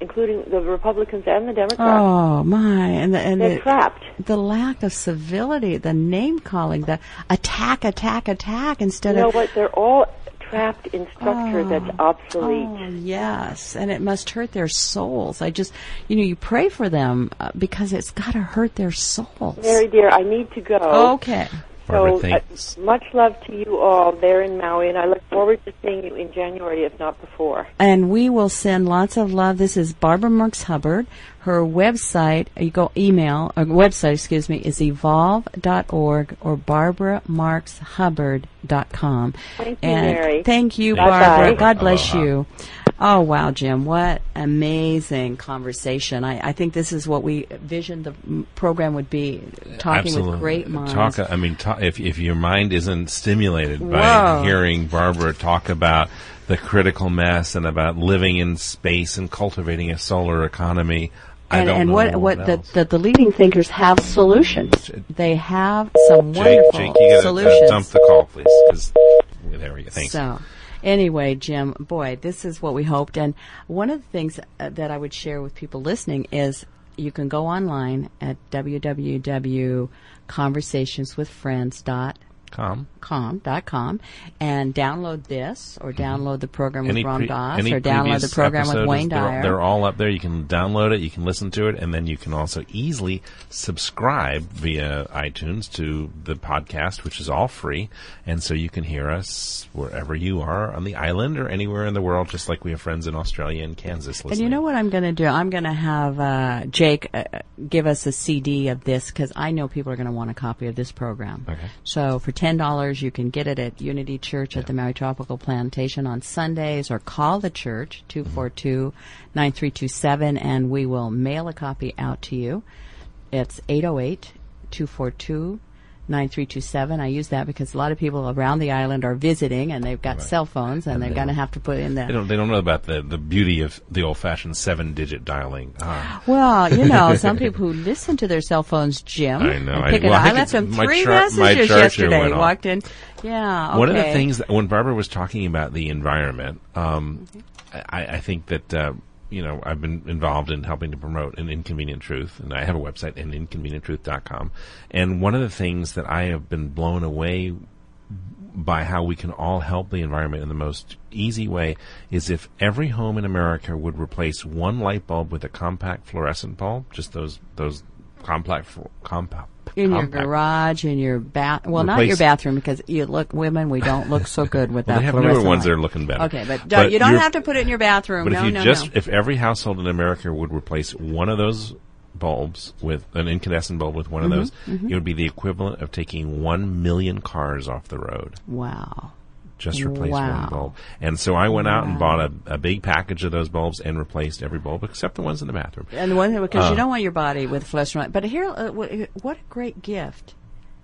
including the Republicans and the Democrats. oh my! And the, and They're the, trapped. the lack of civility, the name calling, the attack, attack, attack instead of. You know of what? They're all trapped in structure that's obsolete. Oh, yes, and it must hurt their souls. I just, you know, you pray for them uh, because it's got to hurt their souls. Mary dear, I need to go. okay. Barbara, so, thanks. uh, much love to you all there in Maui, and I look forward to seeing you in January, if not before. And we will send lots of love. This is Barbara Marx Hubbard. Her website, you go email, or website, excuse me, is evolve.org or barbaramarxhubbard.com. Thank you, and Mary. Thank you, Bye-bye. Barbara. God bless Aloha. you. Oh, wow, Jim. What amazing conversation. I, I think this is what we visioned the program would be, talking Absolutely. with great minds. Talk. I mean, ta if if your mind isn't stimulated by Whoa. hearing Barbara talk about the critical mass and about living in space and cultivating a solar economy, I and and what what the, the the leading thinkers have solutions. They have some Jake, wonderful Jake, you gotta solutions. uh, dump the call, please. 'cause- there we go. Thanks. So, anyway, Jim, boy, this is what we hoped. And one of the things uh, that I would share with people listening is you can go online at www.conversationswithfriends.com Com. dot com and download this or download the program with Any Ron pre- Doss any or download the program with Wayne they're, Dyer. They're all up there. You can download it, you can listen to it, and then you can also easily subscribe via iTunes to the podcast, which is all free. And so you can hear us wherever you are on the island or anywhere in the world, just like we have friends in Australia and Kansas listening. And you know what I'm going to do? I'm going to have uh, Jake uh, give us a CD of this because I know people are going to want a copy of this program. Okay. So for ten dollars, you can get it at Unity Church at the Maui Tropical Plantation on Sundays, or call the church two four two nine three two seven, and we will mail a copy out to you. It's 808 242 9327. I use that because a lot of people around the island are visiting and they've got cell phones and, they're going to have to put in the They don't, they don't know about the, the beauty of the old fashioned seven digit dialing. Ah. Well, you know, *laughs* some people who listen to their cell phones, Jim. I know. and I- pick it I I left them three char- messages yesterday. went. Walked in. Yeah. Okay. One of the things that when Barbara was talking about the environment, um, I, I think that uh, you know I've been involved in helping to promote an inconvenient truth, and I have a website, an inconvenienttruth.com. And one of the things that I have been blown away by how we can all help the environment in the most easy way is if every home in America would replace one light bulb with a compact fluorescent bulb, just those those compact compact in your garage, in your bath. Well, not your bathroom because you look, women, we don't look so good with Well, that. they have newer ones that are looking better. Okay, but, don't- you don't have to put it in your bathroom. But no, if you no, just, no. if every household in America would replace one of those bulbs with an incandescent bulb with one of those, Mm-hmm, it would be the equivalent of taking one million cars off the road. wow. Just replace Wow. one bulb. And so I went out and bought a, a big package of those bulbs and replaced every bulb except the ones in the bathroom. And the one because Uh. you don't want your body with fluorescent. But here, uh, what a great gift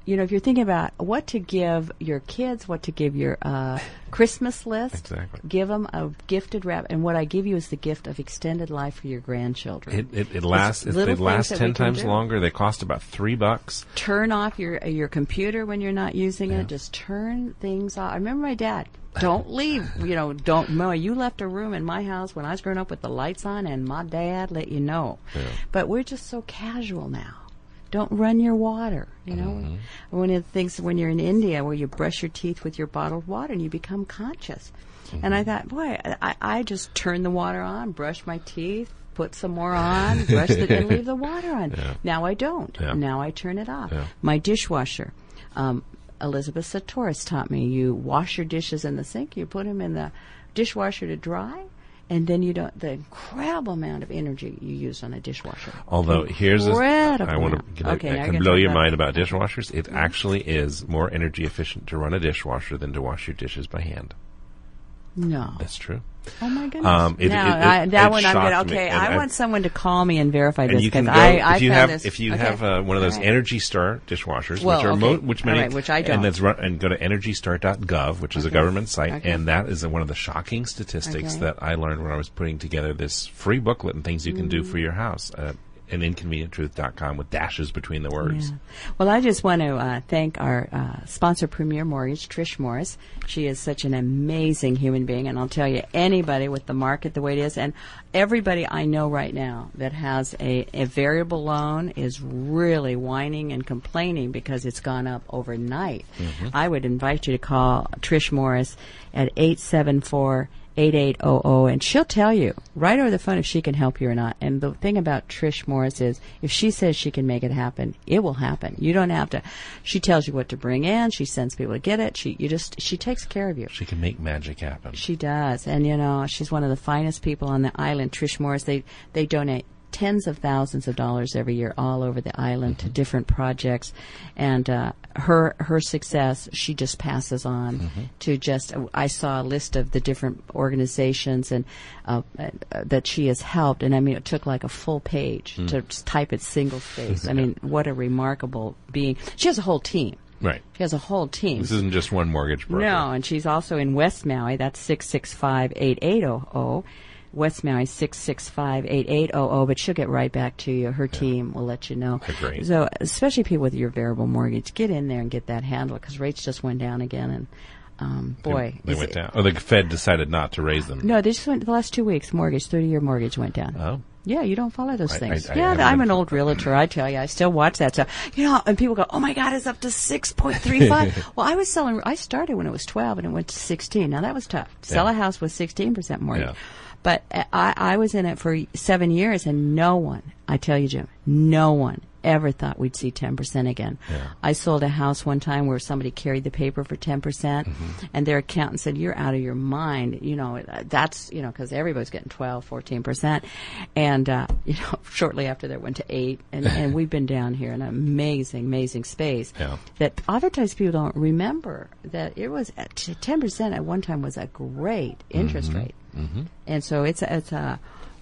you know, if you're thinking about what to give your kids, what to give your uh, *laughs* Christmas list, Exactly. give them a gifted wrap. And what I give you is the gift of extended life for your grandchildren. It, it, it lasts. It, they last ten times do. longer. They cost about three bucks. turn off your uh, your computer when you're not using it. Just turn things off. I remember my dad. Don't *laughs* leave. You know, don't. No, you left a room in my house when I was growing up with the lights on, and my dad let you know. Yeah. But we're just so casual now. Don't run your water. You know, Mm-hmm. one of the things when you're in India where you brush your teeth with your bottled water and you become conscious. And Mm-hmm. I thought, boy, I, I just turn the water on, brush my teeth, put some more on, brush it, and leave the *laughs* water on. Now I don't. Yeah. Now I turn it off. Yeah. My dishwasher. Um, Elisabet Sahtouris taught me you wash your dishes in the sink, you put them in the dishwasher to dry, and then you don't, the incredible amount of energy you use on a dishwasher. Although here's a, I want to Okay, can blow your mind about dishwashers. It actually is more energy efficient to run a dishwasher than to wash your dishes by hand. No. That's true. Oh my goodness. Um, it- now, it- it- I, that one I'm shocked going me, okay, I I- want someone to call me and verify And this because I, I if you have this. if you okay. have uh, one of those right. Energy Star dishwashers, Well, which are okay. mo- which many right, which I don't. and that's run, and go to EnergyStar.gov, which is a government site, Okay. and that is one of the shocking statistics Okay. that I learned when I was putting together this free booklet and things you can do Mm. for your house at an inconvenienttruth.com with dashes between the words. Yeah. Well, I just want to uh, thank our uh, sponsor, Premier Mortgage, Trish Morris. She is such an amazing human being, and I'll tell you, anybody with the market the way it is, and everybody I know right now that has a, a variable loan is really whining and complaining because it's gone up overnight. I would invite you to call Trish Morris at eight seven four. 8800 and she'll tell you right over the phone if she can help you or not. And the thing about Trish Morris is if she says she can make it happen, it will happen. You don't have to she tells you what to bring in, she sends people to get it. She you just she takes care of you. She can make magic happen. She does. And you know, she's one of the finest people on the island. Trish Morris, they they donate tens of thousands of dollars every year all over the island to different projects. And uh, her her success she just passes on to just I saw a list of the different organizations and uh, uh, that she has helped. And I mean it took like a full page to just type it single space I *laughs* mean what a remarkable being. She has a whole team. Right. she has a whole team. This isn't just one mortgage broker. no, and she's also in West Maui. That's 665-8800. West Maui 665-8800, but she'll get right back to you. Her team will let you know. So, especially people with your variable mortgage, get in there and get that handled because rates just went down again and um, boy, They is went it- down. Oh, the Fed decided not to raise them. No, they just went the last two weeks. Mortgage, thirty-year mortgage went down. Oh. Yeah, you don't follow those I- things. I- I yeah, I'm been- an old realtor. I tell you, I still watch that stuff. You know, and people go, "Oh my God, it's up to six point three five. *laughs* well, I was selling. I started when it was twelve, and it went to sixteen. Now that was tough. Sell Yeah. a house with sixteen percent mortgage. Yeah. But uh, I, I was in it for seven years, and no one, I tell you, Jim, no one ever thought we'd see 10% again. Yeah. I sold a house one time where somebody carried the paper for 10%, percent Mm-hmm. and their accountant said, You're out of your mind. You know, uh, that's, you know, because everybody's getting 12, 14%. And, uh, *laughs* you know, shortly after that went to 8 and, and we've been down here in an amazing, amazing space Yeah. that oftentimes people don't remember that it was at 10% at one time was a great interest rate. Mm-hmm. And so it's, it's a,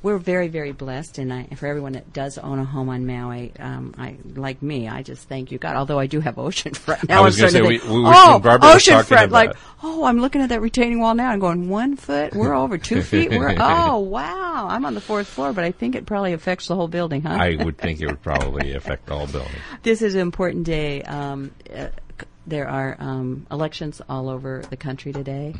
we're very, very blessed, and I, for everyone that does own a home on Maui, um, I like me. I just thank you, God. Although I do have oceanfront *laughs* now, I was gonna say, we- we- oh, talking about like, oh, I'm looking at that retaining wall now and going one foot. We're over two feet. We're *laughs* oh wow, I'm on the fourth floor, but I think it probably affects the whole building, huh? I would think it would probably affect all buildings. *laughs* this is an important day. Um, uh, there are um, elections all over the country today.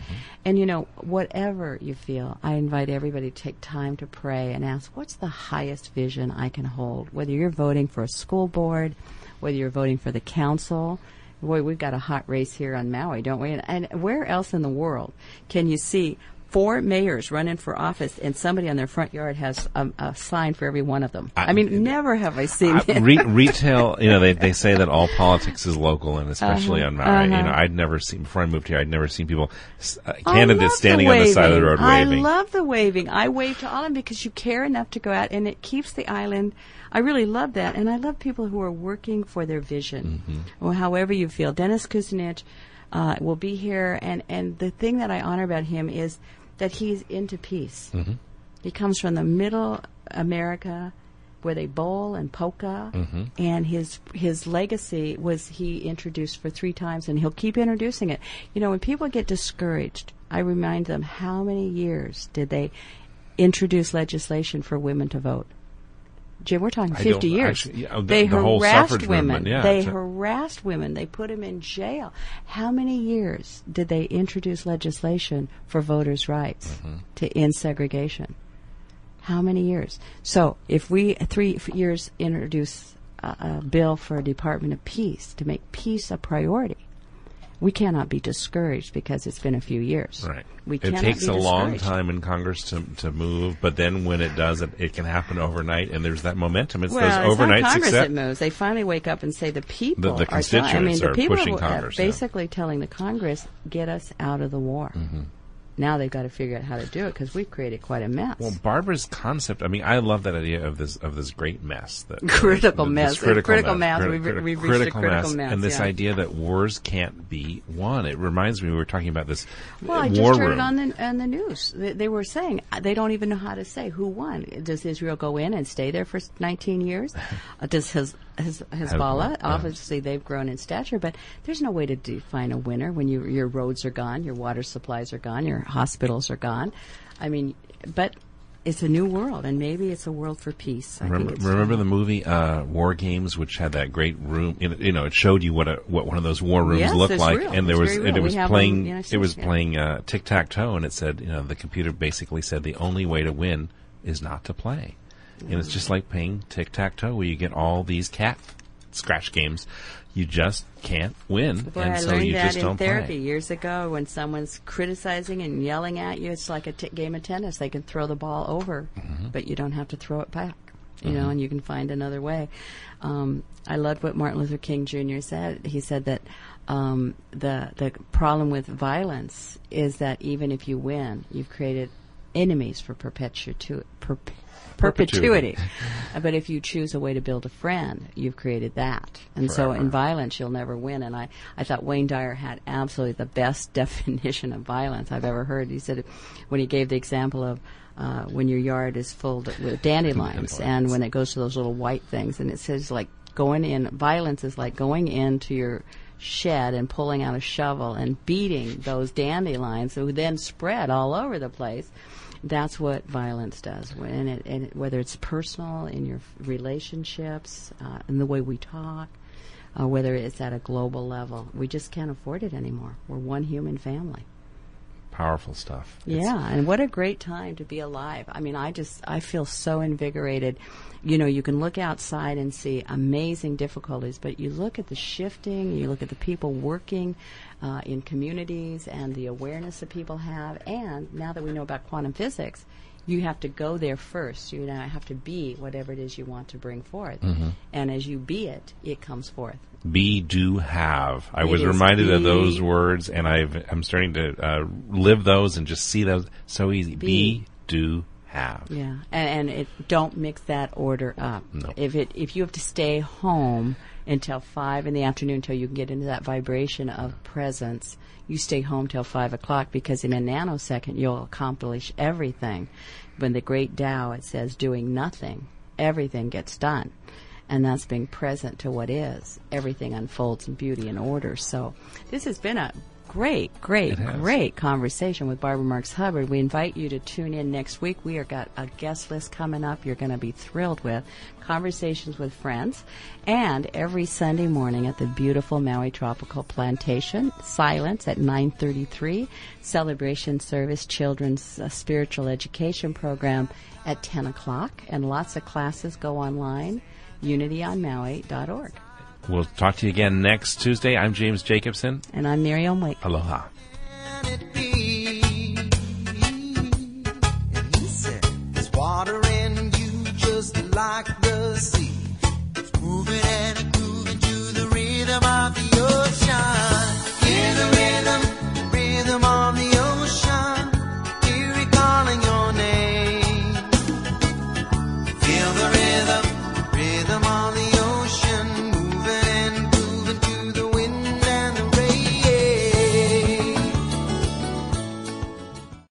And, you know, whatever you feel, I invite everybody to take time to pray and ask, what's the highest vision I can hold? Whether you're voting for a school board, whether you're voting for the council. Boy, we've got a hot race here on Maui, don't we? And, and where else in the world can you see four mayors running for office and somebody on their front yard has a, a sign for every one of them? I, I- mean, never have I seen *laughs* it. re- retail, you know, they, they say that all politics is local, and especially Uh-huh, on Maui. You know, uh-huh. I'd never seen before I moved here. I'd never seen people, uh, candidates standing on the side of the road waving. I love the waving. I wave to all of them because you care enough to go out, and it keeps the island. I really love that, and I love people who are working for their vision, Mm-hmm. or however you feel. Dennis Kucinich uh, will be here, and and the thing that I honor about him is that he's into peace. Mm-hmm. He comes from the middle America, where they bowl and polka. Mm-hmm. And his his legacy was he introduced for three times, and he'll keep introducing it. You know, when people get discouraged, I remind them how many years did they introduce legislation for women to vote? Jim, we're talking 50 years. actually, yeah, the- they the harassed women. yeah, they harassed women. They put them in jail. How many years did they introduce legislation for voters' rights Mm-hmm. to end segregation? How many years? So, if we three years introduce a, a bill for a Department of Peace to make peace a priority, we cannot be discouraged because it's been a few years. Right. We it takes a long time in Congress to to move, but then when it does, it, it can happen overnight, and there's that momentum. It's Well, those it's overnight not Congress that moves. They finally wake up and say the people The- the are I mean, constituents the are people pushing Congress, yeah. basically telling the Congress, "Get us out of the war." Mm-hmm. Now they've got to figure out how to do it because we've created quite a mess. Well, Barbara's concept. I mean, I love that idea of this of this great mess. That *laughs* Critical this mess. critical, Critical mass. criti- We've- we've reached a critical mass, and this yeah. idea that wars can't be won. It reminds me we were talking about this Well, I just heard room. it on the on the news. They, they were saying uh, they don't even know how to say who won. Does Israel go in and stay there for 19 years? *laughs* uh, does his, his Hezbollah? Obviously, they've grown in stature, but there's no way to define a winner when you, your roads are gone, your water supplies are gone, your hospitals are gone. I mean, but it's a new world, and maybe it's a world for peace. I Remember, think remember the movie uh, War Games, which had that great room. You know, it showed you what a what one of those war rooms Yes, looked like, real. and there It's was and it was playing them in the United it was playing uh, tic tac toe, and it said, you know, the computer basically said the only way to win is not to play, and it's just like playing tic tac toe, where you get all these cat scratch games, you just can't win, Boy, and I so learned you that just in don't therapy play. years ago. When someone's criticizing and yelling at you, it's like a t- game of tennis. They can throw the ball over, Mm-hmm. but you don't have to throw it back. You know, and you can find another way. Um, I loved what Martin Luther King Jr. said. He said that um, the the problem with violence is that even if you win, you've created enemies for perpetuity. Per- Perpetuity. perpetuity. Uh, *laughs* but if you choose a way to build a friend, you've created that. And so in violence, you'll never win. And I, I thought Wayne Dyer had absolutely the best *laughs* definition of violence I've ever heard. He said when he gave the example of uh, when your yard is full with dandelions, and when it goes to those little white things, and it says like going in, violence is like going into your shed and pulling out a shovel and beating those dandelions who then spread all over the place that's what violence does. And, it, and it, whether it's personal in your relationships, uh, in the way we talk, uh, whether it's at a global level, we just can't afford it anymore. We're one human family. Powerful stuff. It's- Yeah, and what a great time to be alive. I mean, I just I feel so invigorated. You know, you can look outside and see amazing difficulties, but you look at the shifting, you look at the people working uh, in communities and the awareness that people have, and now that we know about quantum physics, you have to go there first. You now have to be whatever it is you want to bring forth, and as you be it, it comes forth. be do have i It was reminded of those words and i've i'm starting to uh, live those and just see those so easy be, Be. do have Yeah, and, and it don't mix that order up. No. If it if you have to stay home until five in the afternoon until you can get into that vibration of presence, you stay home till five o'clock because in a nanosecond you'll accomplish everything. When the great Tao it says doing nothing, everything gets done. And that's being present to what is. Everything unfolds in beauty and order. So this has been a great, great, great conversation with Barbara Marx Hubbard. We invite you to tune in next week. We are got a guest list coming up you're going to be thrilled with. Conversations with Friends. And every Sunday morning at the beautiful Maui Tropical Plantation, Silence at 933, Celebration Service Children's uh, Spiritual Education Program at 10 o'clock. And lots of classes go online, unityonmaui.org. We'll talk to you again next Tuesday. I'm James Jacobson. And I'm Mary Omwake. Aloha. like the sea. It's moving and grooving to the rhythm of the